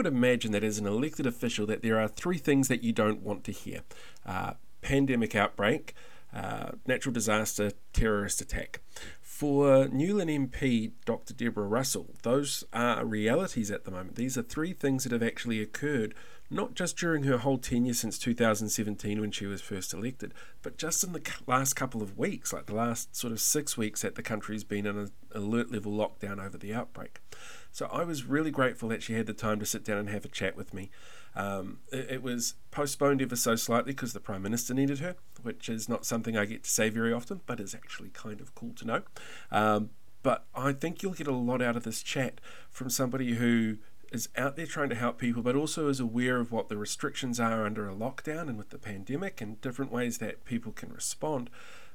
would imagine that as an elected official that there are three things that you don't want to hear. Uh, pandemic outbreak, uh, natural disaster, terrorist attack. For New Lynn MP Dr. Deborah Russell, those are realities at the moment. These are three things that have actually occurred, not just during her whole tenure since 2017 when she was first elected, but just in the last couple of weeks, like the last sort of six weeks that the country's been in an alert level lockdown over the outbreak. So I was really grateful that she had the time to sit down and have a chat with me. Um, it, it, was postponed ever so slightly because the Prime Minister needed her, which is not something I get to say very often, but is actually kind of cool to know. Um, but I think you'll get a lot out of this chat from somebody who is out there trying to help people, but also is aware of what the restrictions are under a lockdown and with the pandemic and different ways that people can respond,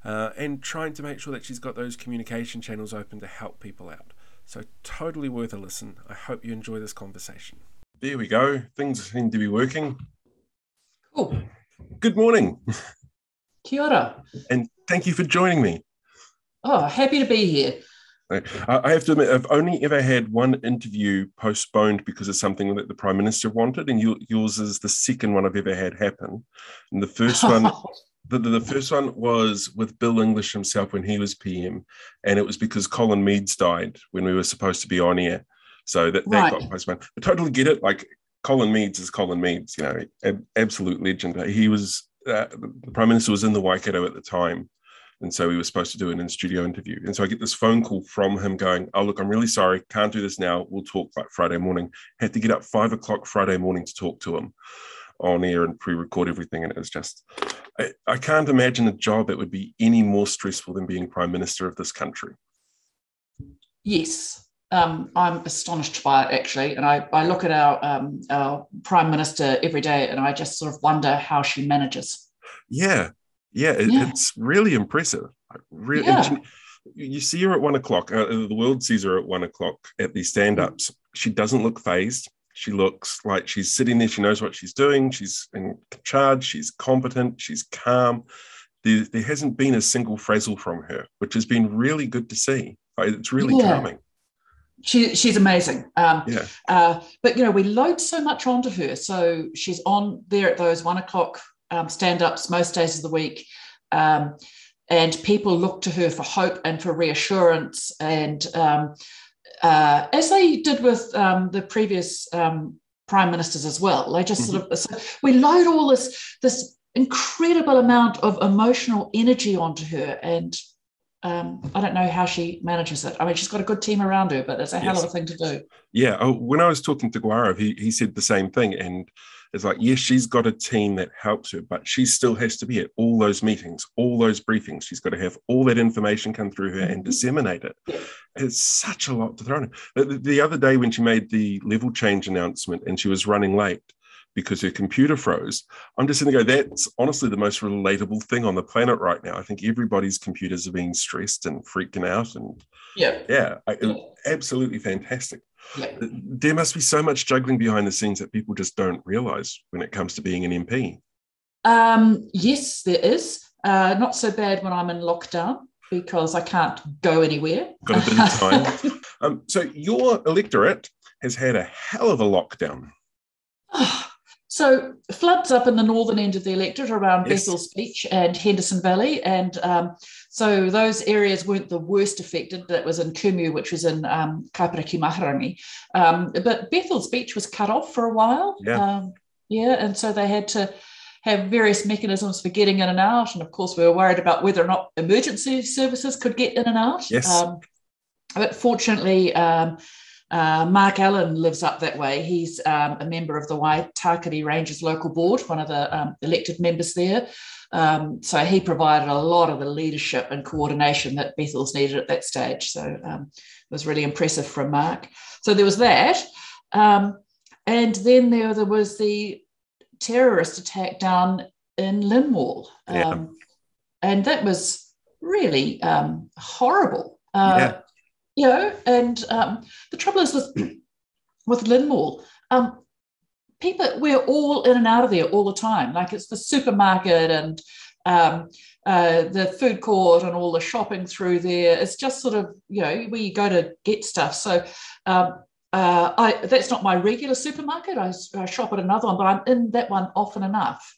uh, and trying to make sure that she's got those communication channels open to help people out. So, totally worth a listen. I hope you enjoy this conversation. There we go. Things seem to be working. Cool. Good morning. Kia ora. And thank you for joining me. Oh, happy to be here. I have to admit, I've only ever had one interview postponed because of something that the Prime Minister wanted, and yours is the second one I've ever had happen. And the first one, the, the first one was with Bill English himself when he was PM, and it was because Colin Meads died when we were supposed to be on air. So that, that right. got postponed. I totally get it. Like Colin Meads is Colin Meads, you know, ab- absolute legend. He was, uh, the Prime Minister was in the Waikato at the time. And so we were supposed to do an in studio interview. And so I get this phone call from him going, Oh, look, I'm really sorry. Can't do this now. We'll talk like Friday morning. Had to get up five o'clock Friday morning to talk to him on air and pre record everything. And it was just, I, I can't imagine a job that would be any more stressful than being Prime Minister of this country. Yes, um, I'm astonished by it actually, and I, I look at our um, our prime minister every day, and I just sort of wonder how she manages. Yeah, yeah, it, yeah. it's really impressive. Really, yeah. you see her at one o'clock. Uh, the world sees her at one o'clock at these stand-ups. She doesn't look phased. She looks like she's sitting there. She knows what she's doing. She's in charge. She's competent. She's calm. There, there hasn't been a single frazzle from her, which has been really good to see. It's really yeah. calming she, she's amazing. Um, yeah. Uh, but you know, we load so much onto her. So she's on there at those one o'clock um, stand-ups most days of the week, um, and people look to her for hope and for reassurance. And um, uh, as they did with um, the previous um, prime ministers as well, they just mm-hmm. sort of so we load all this this incredible amount of emotional energy onto her and um, I don't know how she manages it. I mean, she's got a good team around her, but it's a yes. hell of a thing to do. Yeah. Oh, when I was talking to Gaurav, he, he said the same thing. And it's like, yes, she's got a team that helps her, but she still has to be at all those meetings, all those briefings. She's got to have all that information come through her and mm-hmm. disseminate it. It's such a lot to throw in. The, the other day when she made the level change announcement and she was running late, because her computer froze. I'm just going to go, that's honestly the most relatable thing on the planet right now. I think everybody's computers are being stressed and freaking out. And yeah, yeah, yeah. absolutely fantastic. Yeah. There must be so much juggling behind the scenes that people just don't realize when it comes to being an MP. Um, yes, there is. Uh, not so bad when I'm in lockdown because I can't go anywhere. Got a bit of time. um, so your electorate has had a hell of a lockdown. So floods up in the northern end of the electorate around yes. Bethells Beach and Henderson Valley, and um, so those areas weren't the worst affected. That was in Kumeū, which was in um, Mahurangi. Um, but Bethells Beach was cut off for a while. Yeah. Um, yeah, and so they had to have various mechanisms for getting in and out. And of course, we were worried about whether or not emergency services could get in and out. Yes. Um, but fortunately, um, uh, Mark Allen lives up that way. He's um, a member of the Waitakere Ranges local board, one of the um, elected members there. Um, so he provided a lot of the leadership and coordination that Bethells needed at that stage. So um, it was really impressive from Mark. So there was that. Um, and then there, there was the terrorist attack down in Lynn Mall. Yeah. Um, and that was really horrible. Uh, yeah you know, and um, the trouble is with with Lynn Mall, um, people we're all in and out of there all the time. Like it's the supermarket and um, uh, the food court and all the shopping through there. It's just sort of you know where you go to get stuff. So um, uh, I, that's not my regular supermarket. I, I shop at another one, but I'm in that one often enough.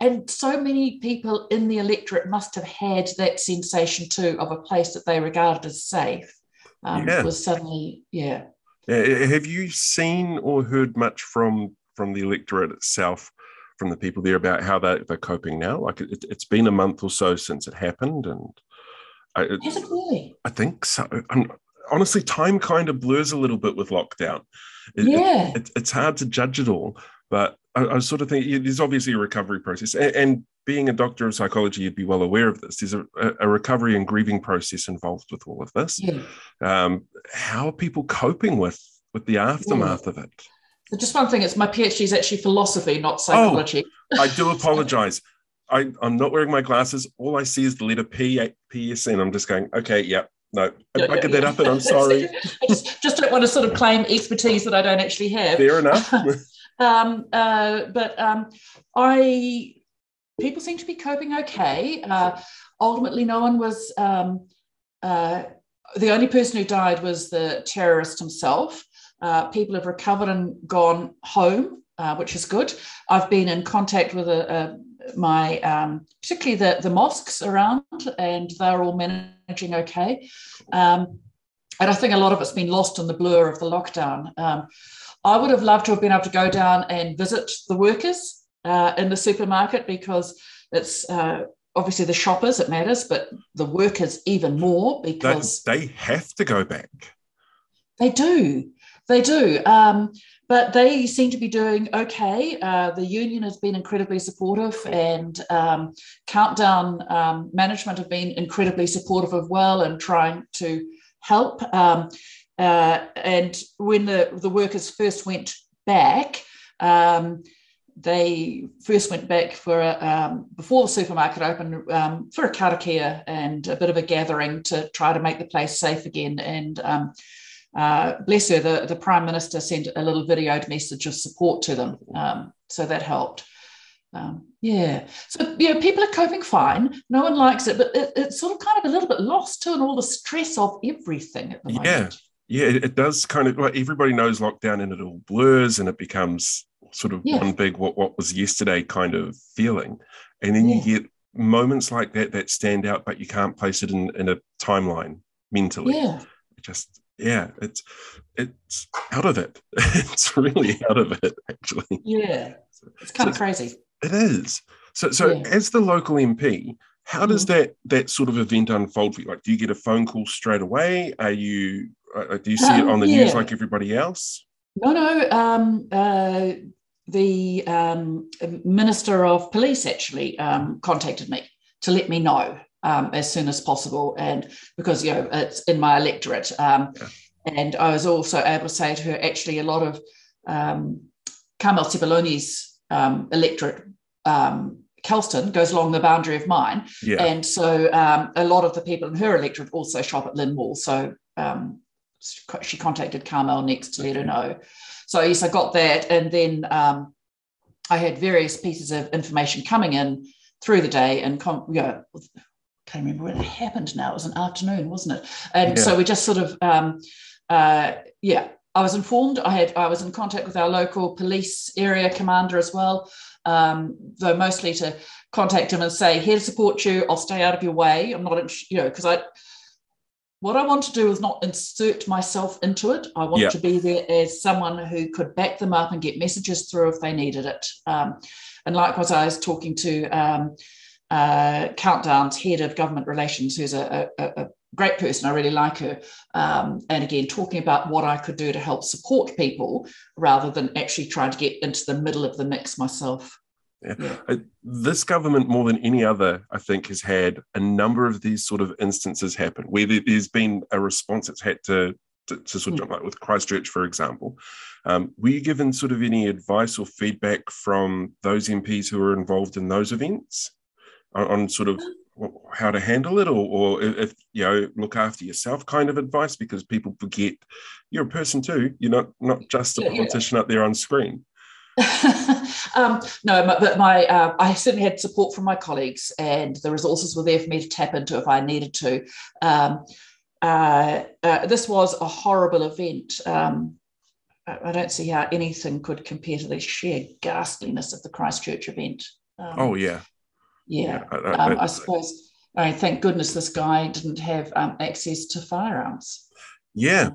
And so many people in the electorate must have had that sensation too of a place that they regarded as safe. Um, yeah. Was suddenly, yeah. Have you seen or heard much from from the electorate itself, from the people there about how they, they're coping now? Like it, has been a month or so since it happened, and I, it, has it really? I think so. I'm, honestly, time kind of blurs a little bit with lockdown. It, yeah, it's hard to judge it all, but I, I sort of think there's obviously a recovery process, and, and, being a doctor of psychology, you'd be well aware of this. There's a, a recovery and grieving process involved with all of this. Yeah. Um, how are people coping with with the aftermath yeah. of it? So just one thing: it's my PhD is actually philosophy, not psychology. Oh, I do apologize. I, I'm not wearing my glasses. All I see is the letter P, PSN. I'm just going, okay, yeah, no, I, I get that up and I'm sorry. I just, just don't want to sort of claim expertise that I don't actually have. Fair enough. Um, uh, but um, I people seem to be coping okay. Uh, ultimately, no one was. Um, uh, the only person who died was the terrorist himself. Uh, people have recovered and gone home, uh, which is good. I've been in contact with a, a, my, um, particularly the, the mosques around, and they're all managing okay. Um, and I think a lot of it's been lost in the blur of the lockdown. Um, I would have loved to have been able to go down and visit the workers uh, in the supermarket because it's uh, obviously the shoppers it matters, but the workers even more because they, they have to go back. They do, they do. Um, but they seem to be doing okay. Uh, the union has been incredibly supportive, and um, Countdown um, management have been incredibly supportive as well and trying to help. Um, uh, and when the, the workers first went back, um, they first went back for a, um, before the supermarket opened um, for a karakia and a bit of a gathering to try to make the place safe again. And uh, bless her, the, the prime minister sent a little videoed message of support to them, um, so that helped. Um, yeah, so you know, people are coping fine. No one likes it, but it, it's sort of kind of a little bit lost too, and all the stress of everything at the moment. Yeah, yeah, it, it does kind of like everybody knows lockdown and it all blurs and it becomes sort of yeah. one big what what was yesterday kind of feeling, and then yeah. you get moments like that that stand out, but you can't place it in in a timeline mentally. Yeah, it just yeah, it's it's out of it. it's really out of it, actually. Yeah, it's kind so of crazy. It is. So so yeah. as the local MP, how does mm-hmm. that that sort of event unfold for you? Like, do you get a phone call straight away? Are you uh, do you see um, it on the yeah. news like everybody else? No, no. Um, uh, the um, Minister of Police actually um, contacted me to let me know um, as soon as possible, and because you know it's in my electorate, um, yeah. and I was also able to say to her actually a lot of um, Carmel Sepuloni's um, electorate. Um, Kelston goes along the boundary of mine, yeah. and so a lot of the people in her electorate also shop at Lynn Mall. So she contacted Carmel next to let her know. So yes, I got that, and then um, I had various pieces of information coming in through the day, and you know, can't remember when it happened. Now it was an afternoon, wasn't it? And yeah. so we just sort of, um, uh, yeah. I was informed. I had I was in contact with our local police area commander as well, um, though mostly to contact him and say, "Here to support you. I'll stay out of your way. I'm not, you know, because I what I want to do is not insert myself into it. I want to be there as someone who could back them up and get messages through if they needed it. Um, and likewise, I was talking to um, uh, Countdown's head of government relations, who's a, a, a great person. I really like her. Um, and again, talking about what I could do to help support people rather than actually trying to get into the middle of the mix myself. Yeah. yeah. Uh, this government, more than any other, I think, has had a number of these sort of instances happen where there's been a response that's had to to, to sort of mm. like with Christchurch, for example. Um, were you given sort of any advice or feedback from those MPs who were involved in those events on, on sort of how to handle it, or, or if you know look after yourself kind of advice? Because people forget you're a person too. You're not not just a politician yeah. up there on screen. um, no, but my uh, I certainly had support from my colleagues, and the resources were there for me to tap into if I needed to. Um, uh, uh, this was a horrible event. Um, I don't see how anything could compare to the sheer ghastliness of the Christchurch event. Um, oh yeah, yeah. yeah I, um, I, suppose. I mean, thank goodness this guy didn't have um, access to firearms. Yeah,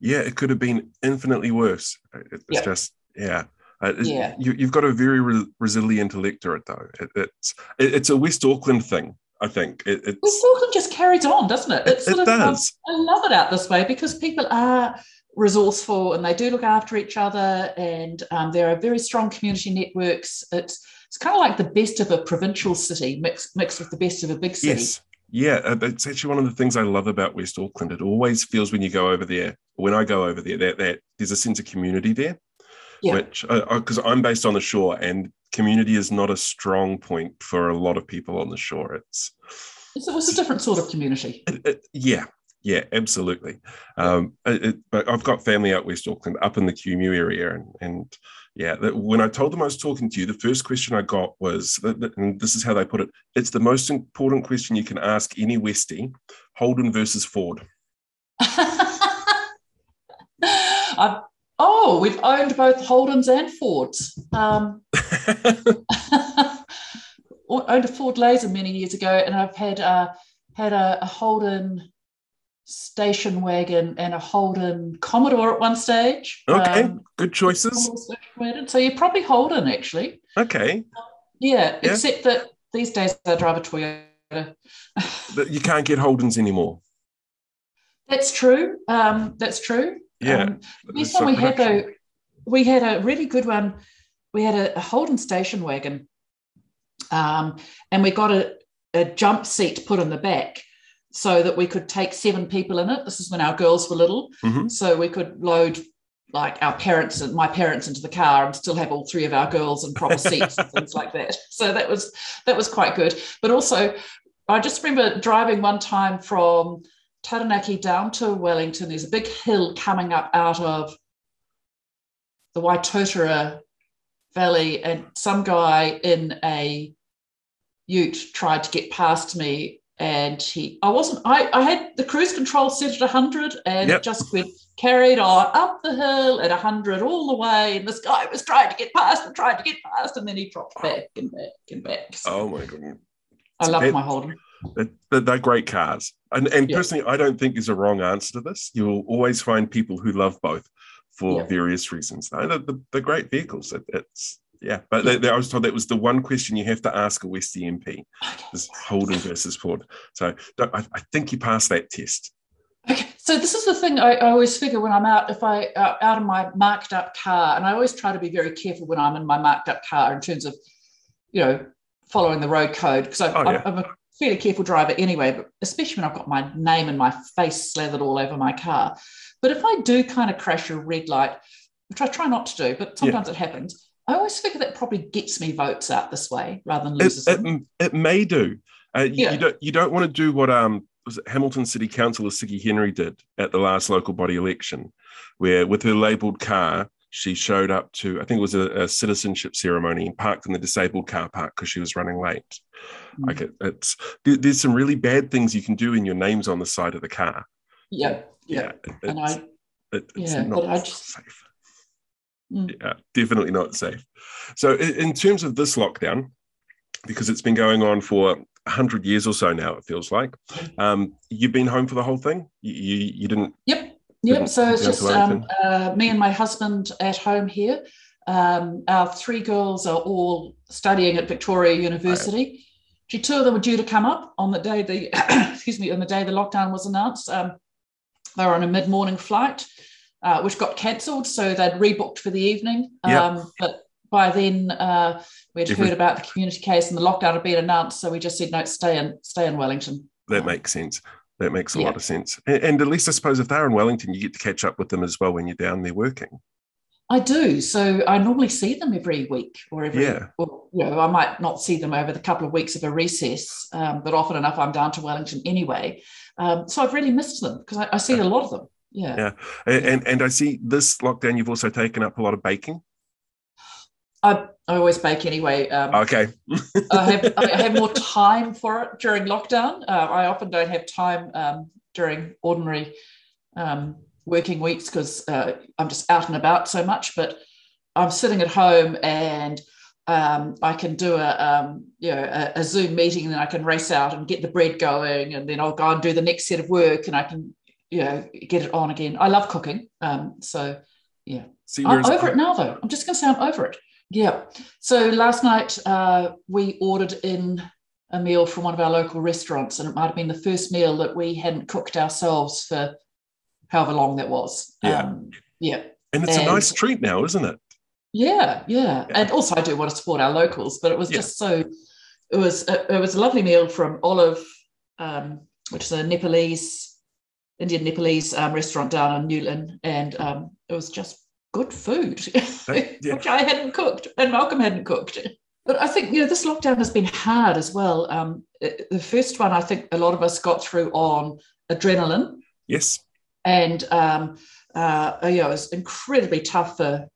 yeah, it could have been infinitely worse. It's yep. just yeah. Uh, yeah. You, have got a very re- resilient electorate, though. It, it's it, it's a West Auckland thing, I think. It, it's, West Auckland just carries on, doesn't it? It's it, it of, does. Um, I love it out this way because people are resourceful and they do look after each other, and um, there are very strong community networks. It's it's kind of like the best of a provincial city mixed mixed with the best of a big city. Yes. Yeah, uh, that's actually one of the things I love about West Auckland. It always feels when you go over there, when I go over there, that, that there's a sense of community there. Yeah. Which, because uh, uh I'm based on the shore, and community is not a strong point for a lot of people on the shore. It's it's, it's a different sort of community. It, it, yeah, yeah, absolutely. Um, it, but I've got family out West Auckland, up in the Kumeū area, and, and yeah, when I told them I was talking to you, the first question I got was, and this is how they put it: it's the most important question you can ask any Westie: Holden versus Ford. I've, oh, we've owned both Holdens and Fords. Um, owned a Ford Laser many years ago, and I've had uh, had a, a Holden station wagon and a Holden Commodore at one stage. Okay, um, good choices. So you're probably Holden actually. Okay. Yeah, yeah, except that these days I drive a Toyota. but you can't get Holdens anymore. That's true. Um, that's true. Yeah. Um, this one we had though, we had a really good one. We had a, a Holden station wagon, um, and we got a, a jump seat put in the back so that we could take seven people in it. This is when our girls were little. Mm-hmm. So we could load like our parents and my parents into the car and still have all three of our girls in proper seats and things like that. So that was that was quite good. But also I just remember driving one time from Taranaki down to Wellington. There's a big hill coming up out of the Waitotara Valley, and some guy in a ute tried to get past me and he i wasn't i i had the cruise control set at 100 and yep. just went carried on up the hill at 100 all the way and this guy was trying to get past and trying to get past and then he dropped back and back and back. So oh my goodness i love my holden they're, they're, great cars. And, and personally i don't think there's a wrong answer to this. You will always find people who love both for various reasons. They're, they're, they're great vehicles. It, it's yeah, but yeah. They, they, I was told that was the one question you have to ask a West MP is Holden versus Ford. So I, I, think you passed that test. Okay, so this is the thing I, I always figure when I'm out, if I uh, out of my marked up car, and I always try to be very careful when I'm in my marked up car in terms of, you know, following the road code because oh, yeah. I'm a fairly careful driver anyway, but especially when I've got my name and my face slathered all over my car. But if I do kind of crash a red light, which I try not to do, but sometimes yeah. it happens, I always figure that probably gets me votes out this way rather than loses it, them. It, it may do. Uh, yeah. you, don't, you don't want to do what um, Hamilton City Councillor Siggi Henry did at the last local body election, where with her labelled car, she showed up to, I think it was a, a citizenship ceremony and parked in the disabled car park because she was running late. Mm. Like it, it's, there's some really bad things you can do in your names on the side of the car. Yeah. Yeah. yeah and I, it, it's yeah, not I just, safe. Mm. Yeah, definitely not safe. So, in terms of this lockdown, because it's been going on for 100 years or so now, it feels like, um, you've been home for the whole thing? You, you, you didn't? Yep. Yep. So it's just um, uh, me and my husband at home here. Um, our three girls are all studying at Victoria University. Right. Two of them were due to come up on the day the excuse me on the day the lockdown was announced. Um, they were on a mid morning flight uh, which got cancelled. So they'd rebooked for the evening. Yep. Um, but by then uh, we'd heard about the community case and the lockdown had been announced. So we just said, no, stay in, stay in Wellington. That makes sense. That makes a yeah. lot of sense. And, and, at least I suppose if they're in Wellington, you get to catch up with them as well when you're down there working. I do. So I normally see them every week or every, yeah. Or, you know, I might not see them over the couple of weeks of a recess, um, but often enough I'm down to Wellington anyway. Um, so I've really missed them because I, I see a lot of them. Yeah. Yeah. And, and, and I see this lockdown, you've also taken up a lot of baking. I, I always bake anyway. Um, okay. I have I have more time for it during lockdown. Uh, I often don't have time um, during ordinary um, working weeks because uh, I'm just out and about so much, but I'm sitting at home and um, I can do a um, you know a, a, Zoom meeting and then I can race out and get the bread going and then I'll go and do the next set of work and I can you know get it on again. I love cooking, um, so yeah. See, I'm over it now though. I'm just going to say I'm over it. Yeah. So last night uh, we ordered in a meal from one of our local restaurants, and it might have been the first meal that we hadn't cooked ourselves for however long that was. Yeah. Um, yeah. And it's and, a nice treat now, isn't it? Yeah, yeah, yeah, And also, I do want to support our locals, but it was yeah. just so. It was a, it was a lovely meal from Olive, um, which is a Nepalese, Indian Nepalese um, restaurant down in New Lynn, and um, it was just good food, yeah. which I hadn't cooked and Malcolm hadn't cooked. But I think you know this lockdown has been hard as well. Um, the first one, I think a lot of us got through on adrenaline. Yes. And um, uh, you know, it was incredibly tough for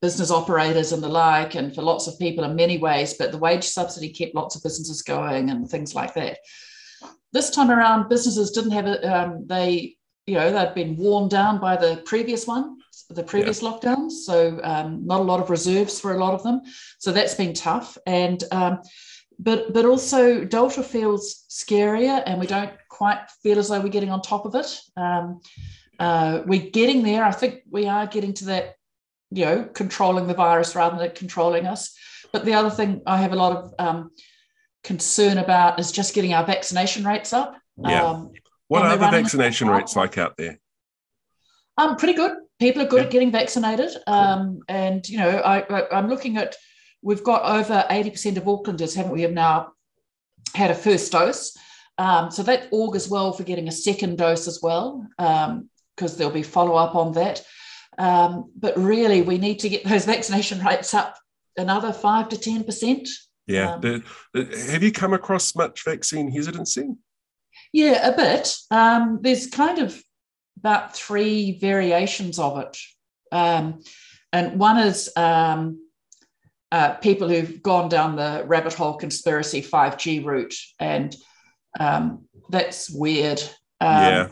business operators and the like, and for lots of people in many ways. But the wage subsidy kept lots of businesses going and things like that. This time around, businesses didn't have it. Um, they, you know, they'd been worn down by the previous one, the previous yeah. lockdowns. So um, not a lot of reserves for a lot of them. So that's been tough. And um, but but also Delta feels scarier, and we don't quite feel as though we're getting on top of it. Um, uh, we're getting there. I think we are getting to that, you know, controlling the virus rather than it controlling us. But the other thing I have a lot of um, concern about is just getting our vaccination rates up. Yeah. Um, what are the vaccination rates like out there? Um, pretty good people are good yeah. at getting vaccinated. Um, and, you know, I, am looking at, we've got over 80% of Aucklanders, haven't we, have now had a first dose. Um, so that augurs well for getting a second dose as well, because um, there'll be follow up on that. Um, but really, we need to get those vaccination rates up another five to 10%. Yeah. Um, have you come across much vaccine hesitancy? Yeah, a bit. Um, there's kind of about three variations of it. Um, and one is um, uh, people who've gone down the rabbit hole conspiracy 5G route, and um, that's weird. Um, yeah.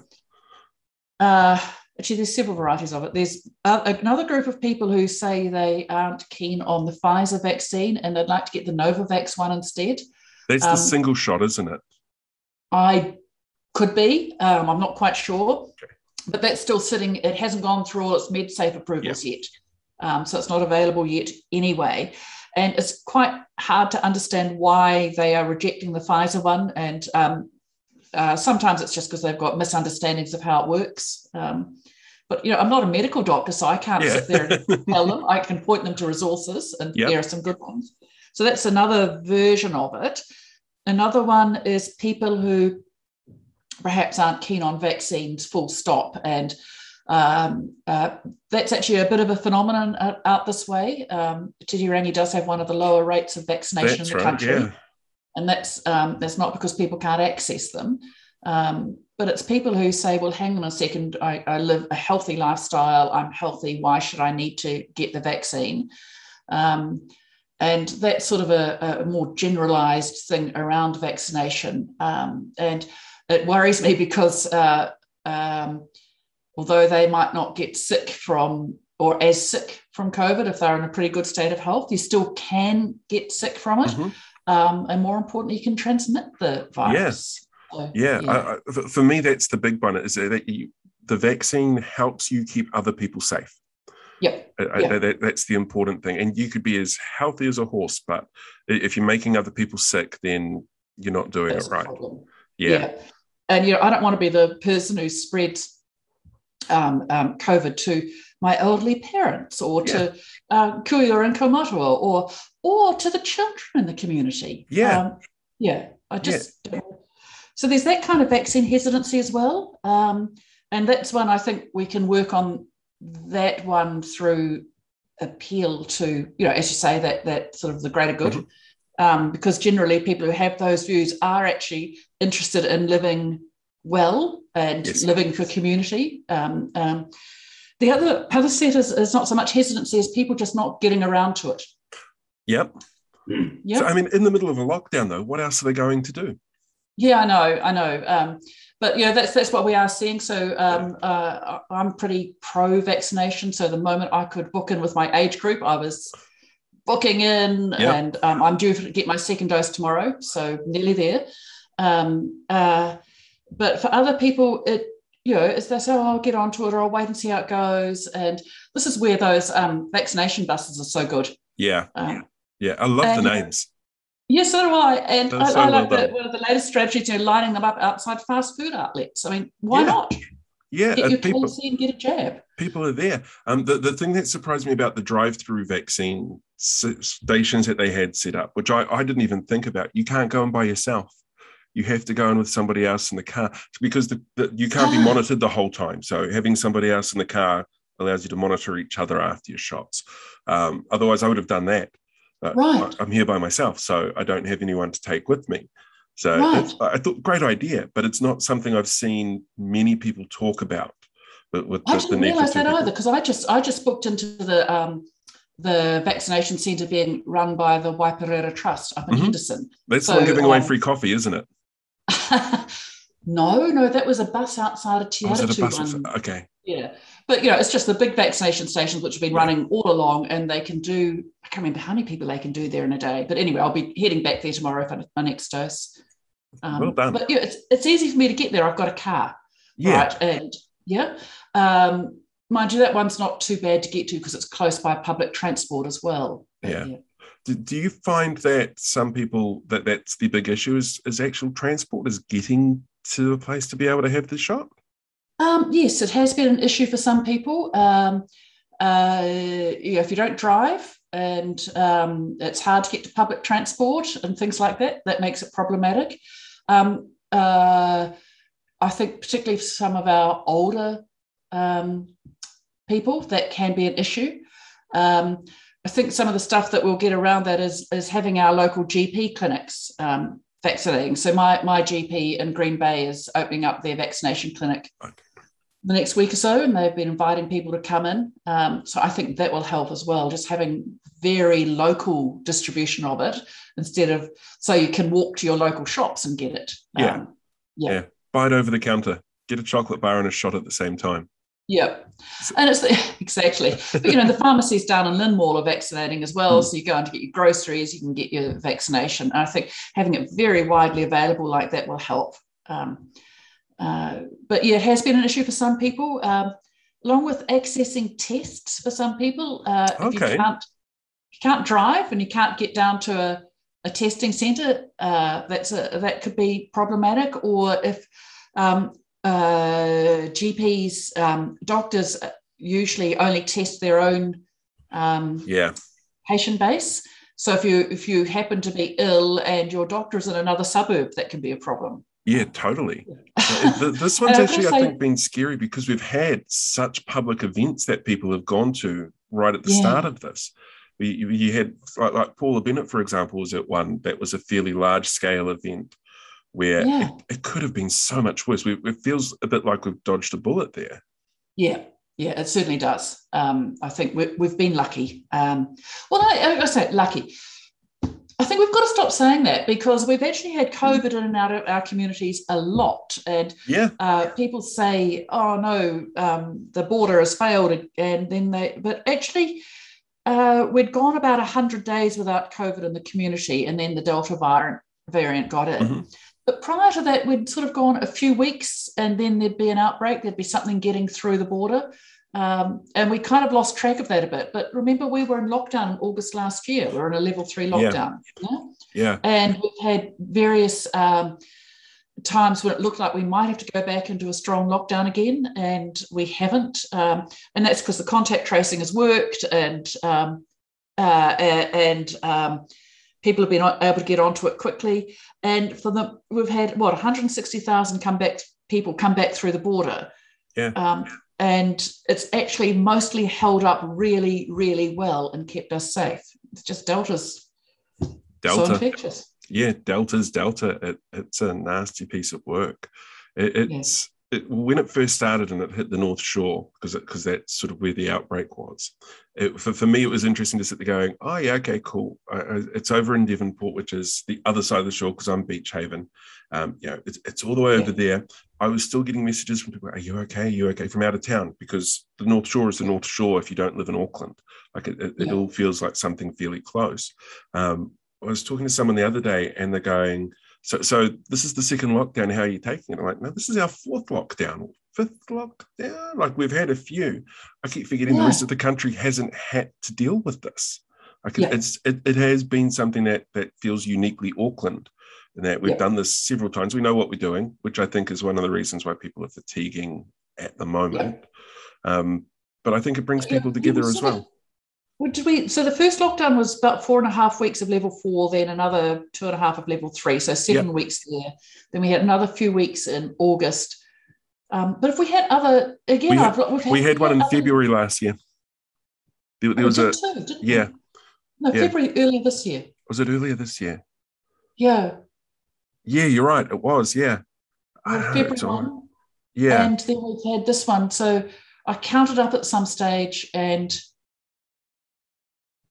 Uh, actually, there's several varieties of it. There's uh, another group of people who say they aren't keen on the Pfizer vaccine and they'd like to get the Novavax one instead. That's the um, single shot, isn't it? I could be. Um, I'm not quite sure. Okay but that's still sitting, it hasn't gone through all its MedSafe approvals yep. yet. Um, so it's not available yet anyway. And it's quite hard to understand why they are rejecting the Pfizer one. And um, uh, sometimes it's just because they've got misunderstandings of how it works. Um, but you know, I'm not a medical doctor, so I can't yeah. sit there and tell them. I can point them to resources, and yep. there are some good ones. So that's another version of it. Another one is people who perhaps aren't keen on vaccines, full stop. And um, uh, that's actually a bit of a phenomenon out, out this way. Um, Titirangi does have one of the lower rates of vaccination that's in the right, country. Yeah. And that's, um, that's not because people can't access them. Um, but it's people who say, well, hang on a second, I, I, live a healthy lifestyle, I'm healthy, why should I need to get the vaccine? Um, and that's sort of a, a, more generalized thing around vaccination. Um, and it worries me because uh, um, although they might not get sick from or as sick from COVID if they're in a pretty good state of health, you still can get sick from it. Mm-hmm. Um, and more importantly, you can transmit the virus. So, yeah, yeah. I, I, for me, that's the big one is that you, the vaccine helps you keep other people safe. Yep. I, that, that's the important thing. And you could be as healthy as a horse, but if you're making other people sick, then you're not doing that's it right. Yeah. yeah and you know, I don't want to be the person who spreads um, um, COVID to my elderly parents or yeah. to uh, kuia and Kaumātua or or to the children in the community. Yeah, um, yeah. I just yeah. So there's that kind of vaccine hesitancy as well, um, and that's one I think we can work on that one through appeal to you know as you say that that sort of the greater good. Mm-hmm um, because generally people who have those views are actually interested in living well and yes. living for community. Um, um, the other other set is, is not so much hesitancy as people just not getting around to it. Yep. Yep. So, I mean, in the middle of a lockdown, though, what else are they going to do? Yeah, I know, I know. Um, but yeah, that's that's what we are seeing. So um, uh, I'm pretty pro vaccination. So the moment I could book in with my age group, I was booking in, yep. and um, I'm due to get my second dose tomorrow, so nearly there. Um, uh, but for other people, it you know, as they say, oh, I'll get onto it, or I'll wait and see how it goes. And this is where those um, vaccination buses are so good. Yeah, um, yeah, I love and, the names. Yes, so do I. And I, so I, like well one of the latest strategies, know, lining them up outside fast food outlets. I mean, why yeah. not? Yeah, get your people, policy and get a jab. People are there. Um, the, the thing that surprised me about the drive-through vaccine stations that they had set up, which I, I didn't even think about, you can't go in by yourself. You have to go in with somebody else in the car because the, the you can't be ah. monitored the whole time. So having somebody else in the car allows you to monitor each other after your shots. Um, otherwise, I would have done that. Uh, right. I'm here by myself, so I don't have anyone to take with me. So right. I thought great idea, but it's not something I've seen many people talk about. With, with I didn't realise that either because I just I just booked into the um, the vaccination centre being run by the Waipareira Trust up in mm-hmm. Henderson. That's so, the one giving away um, free coffee, isn't it? no, no, that was a bus outside of Te Atatū. Oh, okay. Yeah. But you know, it's just the big vaccination stations which have been running all along, and they can do. I can't remember how many people they can do there in a day. But anyway, I'll be heading back there tomorrow for my next dose. Um, well done. But yeah, it's it's easy for me to get there. I've got a car. Yeah. Right. And yeah. Um, mind you, that one's not too bad to get to because it's close by public transport as well. Yeah. yeah. Do, do you find that some people that that's the big issue is is actual transport is getting to a place to be able to have the shot? Um, yes, it has been an issue for some people. Um, uh, you know, if you don't drive and um, it's hard to get to public transport and things like that, that makes it problematic. Um, uh, I think, particularly for some of our older um, people, that can be an issue. Um, I think some of the stuff that we'll get around that is, is having our local GP clinics vaccinating. So my, my GP in Green Bay is opening up their vaccination clinic okay. The next week or so, and they've been inviting people to come in. Um, so I think that will help as well, just having very local distribution of it instead of so you can walk to your local shops and get it. Yeah. Um, yeah. yeah. Buy it over the counter. Get a chocolate bar and a shot at the same time. Yeah, and it's the, exactly. But you know, the pharmacies down in Lynn Mall are vaccinating as well. Mm. So you go in to get your groceries, you can get your vaccination. And I think having it very widely available like that will help. Um, uh, but yeah, it has been an issue for some people, um, along with accessing tests for some people. Uh, okay. If you can't, you can't drive and you can't get down to a, a testing centre, uh, that's a, that could be problematic. Or if um, uh, GPs, um, doctors usually only test their own um, yeah. patient base. So if you if you happen to be ill and your doctor is in another suburb, that can be a problem. Yeah, totally. this one's actually, I think, been scary because we've had such public events that people have gone to right at the yeah. start of this. You, you had like, like Paula Bennett, for example, was at one that was a fairly large scale event where yeah. it, it, could have been so much worse. We, it feels a bit like we've dodged a bullet there. Yeah, yeah, it certainly does. Um, I think we, have been lucky. Um, well, I, I say lucky. I think we've got to stop saying that because we've actually had COVID in and out of our communities a lot. And yeah. uh, people say, oh no, um, the border has failed. And then they, but actually, uh, we'd gone about 100 days without COVID in the community, and then the Delta variant, variant got in. Mm-hmm. But prior to that, we'd sort of gone a few weeks and then there'd be an outbreak, there'd be something getting through the border. Um, and we kind of lost track of that a bit. But remember, we were in lockdown in August last year. We are in a level three lockdown. Yeah. yeah? yeah. And we've had various um, times when it looked like we might have to go back into a strong lockdown again, and we haven't. Um, and that's because the contact tracing has worked and um, uh, and um, people have been able to get onto it quickly. And for them, we've had what 160,000 come back people come back through the border. Yeah. Um, and it's actually mostly held up really, really well and kept us safe. It's just Delta's Delta. so infectious. Yeah, Delta's Delta. It, it's a nasty piece of work. It, it's it, when it first started and it hit the North Shore, because because that's sort of where the outbreak was. It, for, for me, it was interesting to sit there going, oh, yeah, okay, cool. I, I, it's over in Devonport, which is the other side of the shore because I'm Beach Haven. Um, you know, it's, it's all the way yeah. over there. I was still getting messages from people, are you okay? Are you okay? From out of town because the North Shore is the North Shore if you don't live in Auckland. Like it, it, yeah. it all feels like something fairly close. Um, I was talking to someone the other day and they're going, so, so this is the second lockdown. How are you taking it? I'm like, no, this is our fourth lockdown, fifth lockdown. Like we've had a few. I keep forgetting yeah. the rest of the country hasn't had to deal with this. Like yeah. it's it, it has been something that that feels uniquely Auckland, and that we've yeah. done this several times. We know what we're doing, which I think is one of the reasons why people are fatiguing at the moment. Um, but I think it brings people together as well. Did we? So the first lockdown was about four and a half weeks of level four, then another two and a half of level three. So seven yep. weeks there. Then we had another few weeks in August. Um, but if we had other again, we had, had, we had one in other, February last year. There, there oh, was a too, yeah. No, yeah. February earlier this year. Was it earlier this year? Yeah. Yeah, you're right. It was. Yeah. February one. Yeah. And then we've had this one. So I counted up at some stage and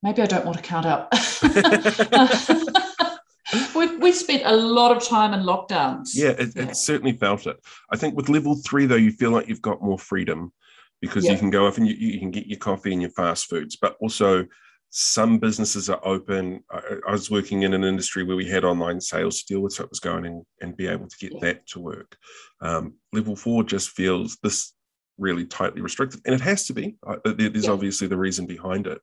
maybe I don't want to count up. we we spent a lot of time in lockdowns. Yeah, it, yeah. it, certainly felt it. I think with level three, though, you feel like you've got more freedom because yeah. you can go off and you, you can get your coffee and your fast foods, but also some businesses are open. I, I, was working in an industry where we had online sales to deal with, so it was going and, and be able to get yeah. that to work. Um, level four just feels this really tightly restricted, and it has to be. There, there's obviously the reason behind it.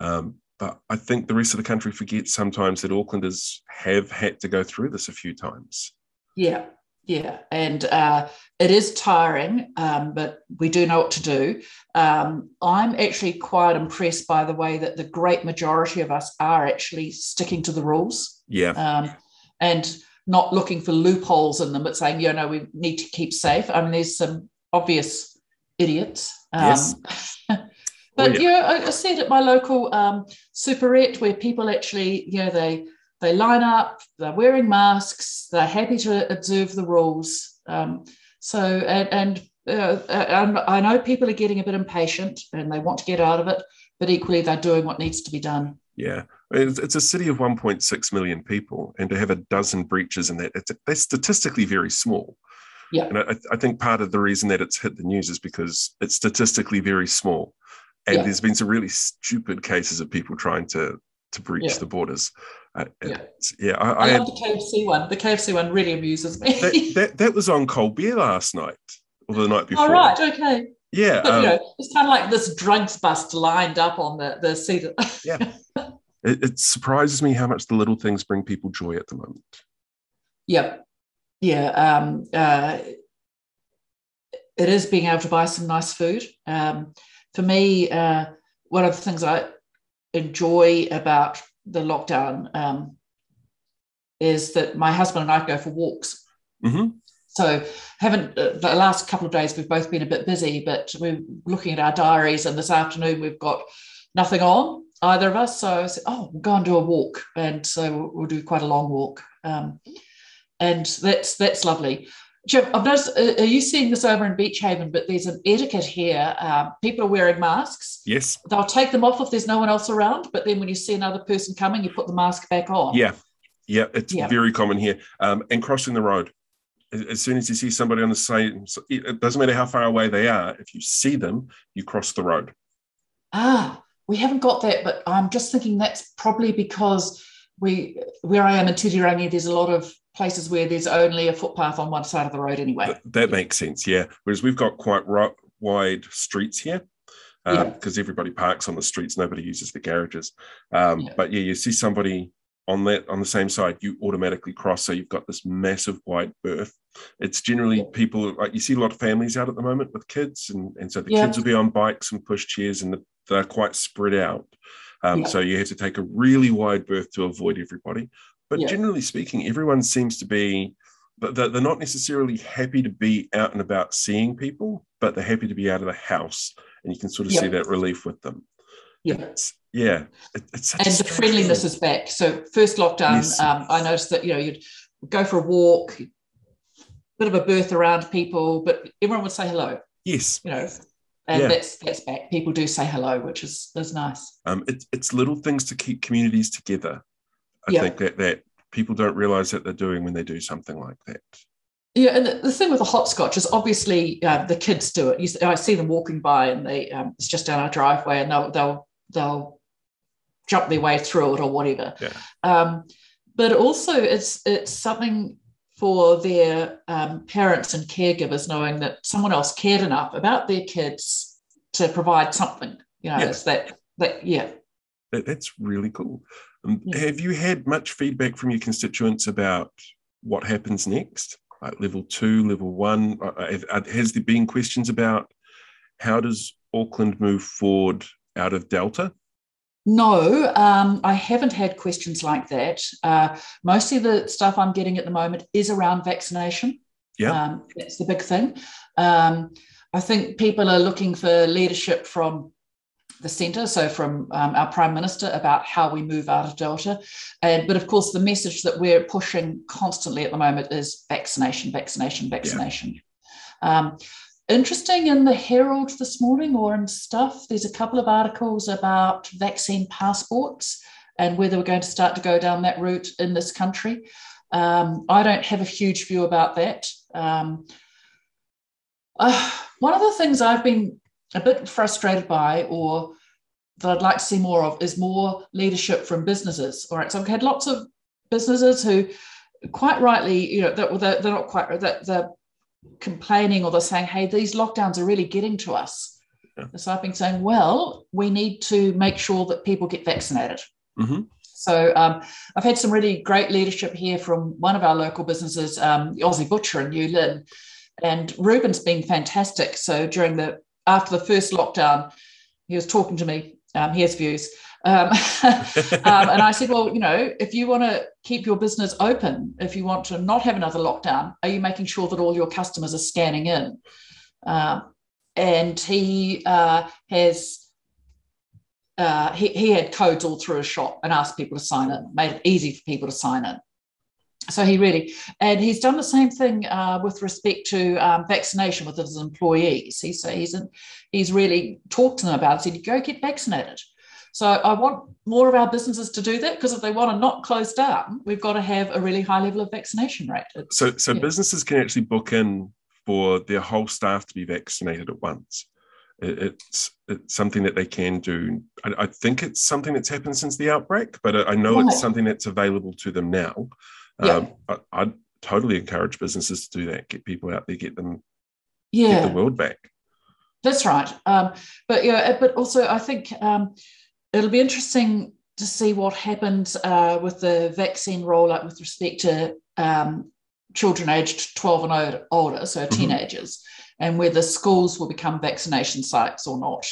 Um, but I think the rest of the country forgets sometimes that Aucklanders have had to go through this a few times. Yeah, yeah, and uh, it is tiring, um, but we do know what to do. Um, I'm actually quite impressed by the way that the great majority of us are actually sticking to the rules. Yeah. Um, and not looking for loopholes in them, but saying, you know, we need to keep safe. I mean, there's some obvious idiots. yes. But oh, yeah. yeah, I, see it at my local um, superette where people actually, you know, they they line up, they're wearing masks, they're happy to observe the rules. Um, so and, and uh, uh I know people are getting a bit impatient and they want to get out of it, but equally they're doing what needs to be done. Yeah, it's, a city of 1.6 million people, and to have a dozen breaches in that, it's, they're statistically very small. Yeah, and I, I, think part of the reason that it's hit the news is because it's statistically very small and yeah. there's been some really stupid cases of people trying to to breach yeah. the borders. Uh, yeah, yeah. I, I, I love the KFC one. The KFC one really amuses me. that, that, that was on Colbert last night or the night before. All right, okay. Yeah, but, um, you know, it's kind of like this drugs bust lined up on the the seat. yeah, it, it surprises me how much the little things bring people joy at the moment. Yeah, yeah. Um, uh, it is being able to buy some nice food. Um, for me, uh, one of the things I enjoy about the lockdown um, is that my husband and I go for walks. Mm-hmm. So, haven't uh, the last couple of days we've both been a bit busy, but we're looking at our diaries, and this afternoon we've got nothing on either of us. So I said, "Oh, we'll go and do a walk," and so we'll, we'll do quite a long walk, um, and that's that's lovely. Jim, I've noticed, uh, are you seeing this over in Beach Haven? But there's an etiquette here. Um, people are wearing masks. Yes. They'll take them off if there's no one else around. But then when you see another person coming, you put the mask back on. Yeah. Yeah. It's yeah. very common here. Um, and crossing the road. As soon as you see somebody on the side, it doesn't matter how far away they are. If you see them, you cross the road. Ah, we haven't got that. But I'm just thinking that's probably because we, where I am in Titirangi, there's a lot of places where there's only a footpath on one side of the road anyway. That, that makes sense, yeah. Whereas we've got quite ro- wide streets here because um, yeah. everybody parks on the streets, nobody uses the garages. Um, yeah. But yeah, you see somebody on that on the same side, you automatically cross. So you've got this massive wide berth. It's generally yeah. people like you see a lot of families out at the moment with kids, and, and so the kids will be on bikes and push chairs, and the, they're quite spread out. Um, so you have to take a really wide berth to avoid everybody. But yeah. generally speaking, everyone seems to be but they're not necessarily happy to be out and about seeing people, but they're happy to be out of the house, and you can sort of yeah. see that relief with them. Yeah, it's, yeah, it, it's and the friendliness thing. is back. So first lockdown, yes. um, I noticed that you know you'd go for a walk, bit of a berth around people, but everyone would say hello. Yes. You know, and Yeah. that's that's back. People do say hello, which is is nice. Um, it's it's little things to keep communities together. I Yeah. think that that people don't realize that they're doing when they do something like that. Yeah, and the, the thing with the hopscotch is obviously uh, the kids do it. You, I see them walking by, and they um, it's just down our driveway, and they'll they'll they'll jump their way through it or whatever. Yeah. Um, but also, it's it's something for their um, parents and caregivers knowing that someone else cared enough about their kids to provide something. You know, Yeah. it's that that yeah. That, that's really cool. Um, Yeah. Have you had much feedback from your constituents about what happens next? Like level two, level one? Uh, uh, have- Has there been questions about how does Auckland move forward out of Delta? No, um, I haven't had questions like that. Uh, mostly the stuff I'm getting at the moment is around vaccination. Yeah. Um, that's the big thing. Um, I think people are looking for leadership from the centre, so from um, our Prime Minister about how we move out of Delta. And, but of course, the message that we're pushing constantly at the moment is vaccination, vaccination, vaccination. Um, interesting in the Herald this morning or in stuff, there's a couple of articles about vaccine passports and whether we're going to start to go down that route in this country. Um, I don't have a huge view about that. Um, uh, one of the things I've been a bit frustrated by, or that I'd like to see more of, is more leadership from businesses. All right, so I've had lots of businesses who, quite rightly, you know, that they're, they're not quite that they're complaining or they're saying, "Hey, these lockdowns are really getting to us." Yeah. So I've been saying, "Well, we need to make sure that people get vaccinated." Mhm. So um, I've had some really great leadership here from one of our local businesses, um, the Aussie Butcher in New Lynn, and Ruben's been fantastic. So during the after the first lockdown, he was talking to me. Um, he has views, um, um, and I said, "Well, you know, if you want to keep your business open, if you want to not have another lockdown, are you making sure that all your customers are scanning in?" Um, and he uh, has uh, he, he had codes all through his shop and asked people to sign in, made it easy for people to sign in. So he really, and he's done the same thing uh, with respect to um, vaccination with his employees. He's he's in, he's really talked to them about it. Said, "Go get vaccinated." So I want more of our businesses to do that because if they want to not close down, we've got to have a really high level of vaccination rate. It's- So, so Yeah. businesses can actually book in for their whole staff to be vaccinated at once. It- It's it's something that they can do. I, I think it's something that's happened since the outbreak, but I, I know Right. it's something that's available to them now. Yeah. Um, I, I'd totally encourage businesses to do that. Get people out there, get them, yeah, get the world back. That's right. Um, but yeah, but also I think um, it'll be interesting to see what happens uh, with the vaccine rollout with respect to um, children aged 12 and older, so Mhm. teenagers, and whether schools will become vaccination sites or not.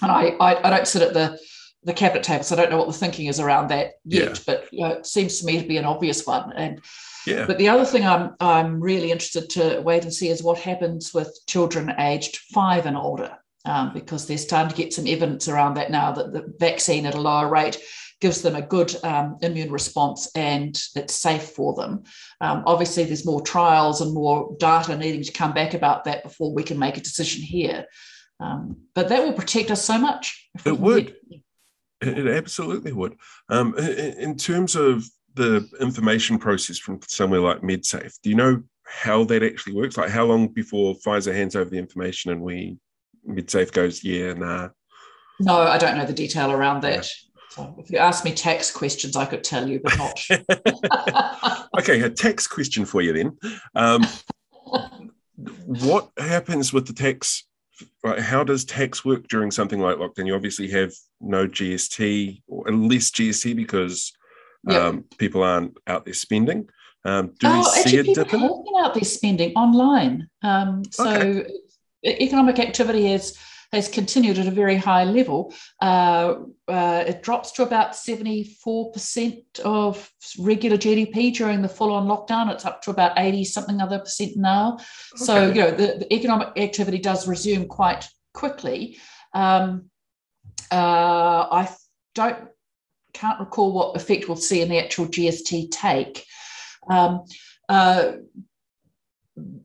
And I, I, I don't sit at the the cabinet table, so I don't know what the thinking is around that yet. Yeah. But you know, it seems to me to be an obvious one. And Yeah. but the other thing I'm I'm really interested to wait and see is what happens with children aged five and older, um, because they're starting to get some evidence around that now that the vaccine at a lower rate gives them a good um, immune response and it's safe for them. Um, obviously, there's more trials and more data needing to come back about that before we can make a decision here. Um, but that will protect us so much. It would. get- It, absolutely would. Um, in terms of the information process from somewhere like MedSafe, do you know how that actually works? Like how long before Pfizer hands over the information and we MedSafe goes, yeah, nah. No, I don't know the detail around that. So if you ask me tax questions, I could tell you, but not. okay, a tax question for you then. Um, what happens with the tax? Right, how does tax work during something like lockdown? You obviously have no GST or less GST because Yep. um, people aren't out there spending. Um, do oh, we see actually, a people dip in? been out there spending online. Um, so Okay. economic activity has has continued at a very high level. Uh, uh, it drops to about seventy four percent of regular GDP during the full on lockdown. It's up to about eighty something other percent now. So you know the, the economic activity does resume quite quickly. Um, uh, I don't can't recall what effect we'll see in the actual GST take. Um, uh,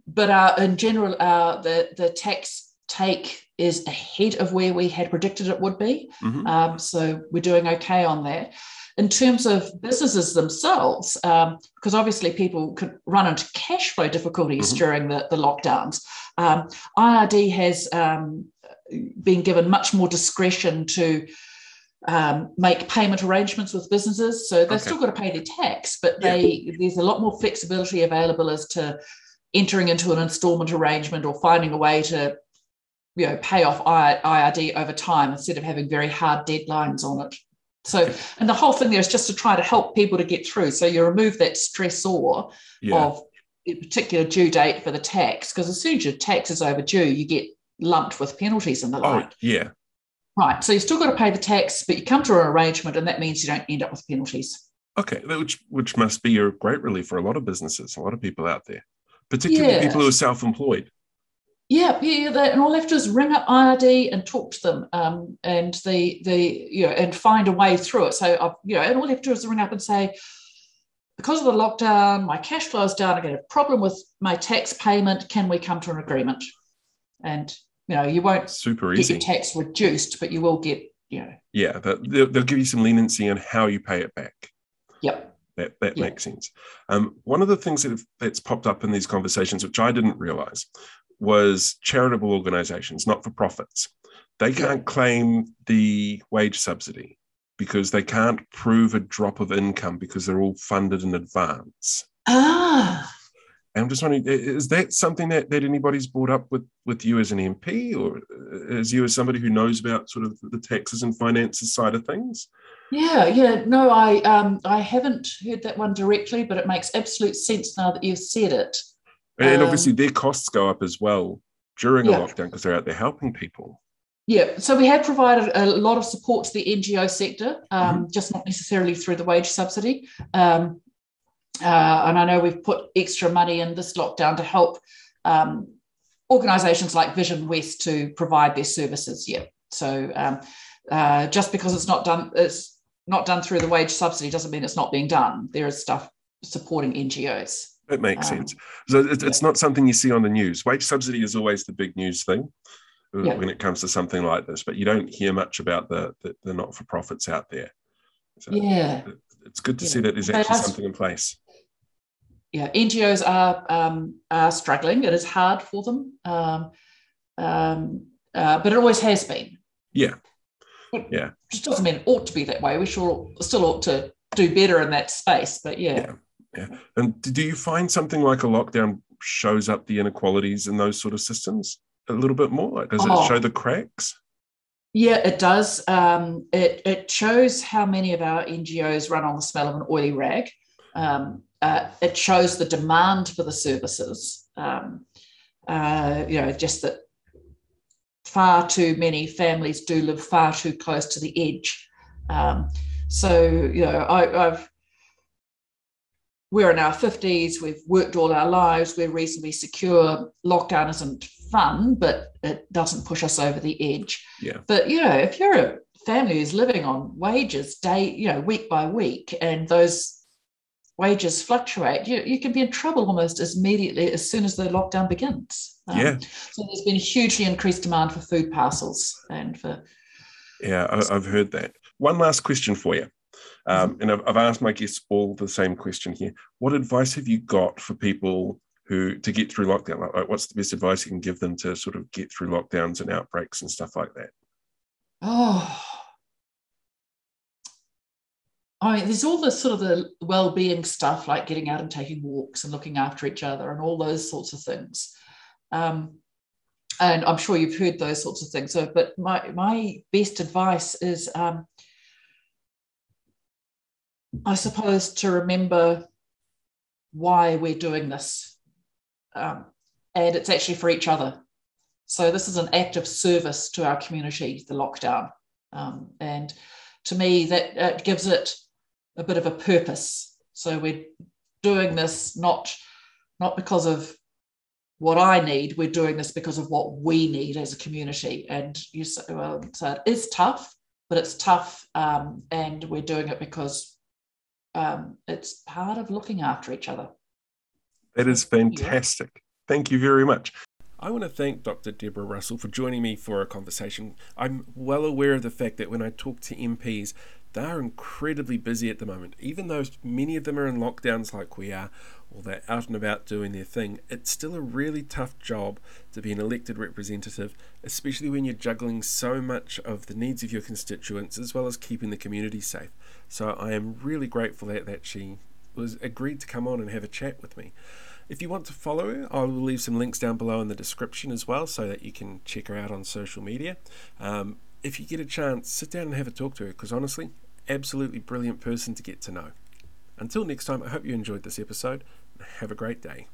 but uh, in general, uh, the the tax take is ahead of where we had predicted it would be. Mhm. Um, so we're doing okay on that. In terms of businesses themselves, um, because obviously people could run into cash flow difficulties Mhm. during the, the lockdowns, um, IRD has um, been given much more discretion to um, make payment arrangements with businesses. So they've Okay. still got to pay their tax, but Yeah. there's a lot more flexibility available as to entering into an installment arrangement or finding a way to you know pay off IRD over time instead of having very hard deadlines on it. So and the whole thing there is just to try to help people to get through. So you remove that stressor Yeah. of a particular due date for the tax because as soon as your tax is overdue, you get lumped with penalties and the Oh, like. yeah. Right. So you've still got to pay the tax, but you come to an arrangement, and that means you don't end up with penalties. Okay, which which must be a great relief for a lot of businesses, a lot of people out there, particularly Yeah. people who are self-employed. Yeah, yeah. They, and all they have to do is ring up IRD and talk to them, um, and the the you know and find a way through it. So I've, you know, and all they have to do is ring up and say, because of the lockdown, my cash flow is down. I get a problem with my tax payment. Can we come to an agreement? And you know, you won't Super easy get your tax reduced, but you will get you know, Yeah, but they'll, they'll give you some leniency on how you pay it back. yep, That that makes sense. Um, one of the things that have, that's popped up in these conversations, which I didn't realize, was charitable organizations, not for profits. They can't claim the wage subsidy because they can't prove a drop of income because they're all funded in advance. ah. And I'm just wondering, is that something that, that anybody's brought up with, with you as an MP or as you as somebody who knows about sort of the taxes and finances side of things? Yeah, yeah. No, I um I haven't heard that one directly, but it makes absolute sense now that you've said it. And Um, obviously their costs go up as well during a lockdown because they're out there helping people. Yeah, so we have provided a lot of support to the NGO sector, um, Mm-hmm. just not necessarily through the wage subsidy. Um, uh, and I know we've put extra money in this lockdown to help um, organisations like Vision West to provide their services. Yeah, so um, uh, just because it's not done, it's not done through the wage subsidy doesn't mean it's not being done. There is stuff supporting NGOs. It makes Um, sense. So it, it's not something you see on the news. Wage subsidy is always the big news thing uh, Yeah. when it comes to something like this, but you don't hear much about the, the, the not for profits out there. So Yeah. it- it's good to Yeah. see that there's actually something in place. yeah, NGOs are um, are struggling. It is hard for them, um, um, uh, but it always has been. Yeah. Yeah. Which doesn't mean it ought to be that way. We sure still ought to do better in that space. But yeah, Yeah. And do you find something like a lockdown shows up the inequalities in those sort of systems a little bit more? Like, does Oh. it show the cracks? yeah, it does. Um, it it shows how many of our NGOs run on the smell of an oily rag. Um, uh, it shows the demand for the services. Um, uh, you know, just that far too many families do live far too close to the edge. Um, so, you know, I, I've we're in our 50s, we've worked all our lives, we're reasonably secure. Lockdown isn't fun, but it doesn't push us over the edge. Yeah. But, you know, if you're a family who's living on wages day, you know, week by week, and those wages fluctuate, you, you can be in trouble almost as immediately as soon as the lockdown begins. Um, Yeah. So there's been hugely increased demand for food parcels and for Yeah, I, I've heard that. One last question for you. Um, and I've, I've asked my guests all the same question here. What advice have you got for people who to get through lockdown? Like, like, what's the best advice you can give them to sort of get through lockdowns and outbreaks and stuff like that? Oh. I mean, there's all the sort of the well-being stuff, like getting out and taking walks and looking after each other and all those sorts of things. Um, and I'm sure you've heard those sorts of things. So, but my my best advice is, um, I suppose, to remember why we're doing this, um, and it's actually for each other. So this is an act of service to our community, the lockdown. Um, and to me, that uh, gives it a bit of a purpose. So we're doing this not, not because of what I need, we're doing this because of what we need as a community. And you say, well, so it is tough, but it's tough. Um, and we're doing it because um, it's part of looking after each other. That is fantastic. Thank you very much. I want to thank Dr. Deborah Russell for joining me for a conversation. I'm well aware of the fact that when I talk to MPs, they are incredibly busy at the moment. Even though many of them are in lockdowns like we are, or they're out and about doing their thing, it's still a really tough job to be an elected representative, especially when you're juggling so much of the needs of your constituents as well as keeping the community safe. So I am really grateful that, that she was agreed to come on and have a chat with me. If you want to follow her, I will leave some links down below in the description as well so that you can check her out on social media. Um, if you get a chance, sit down and have a talk to her because honestly, absolutely brilliant person to get to know. Until next time, I hope you enjoyed this episode. Have a great day.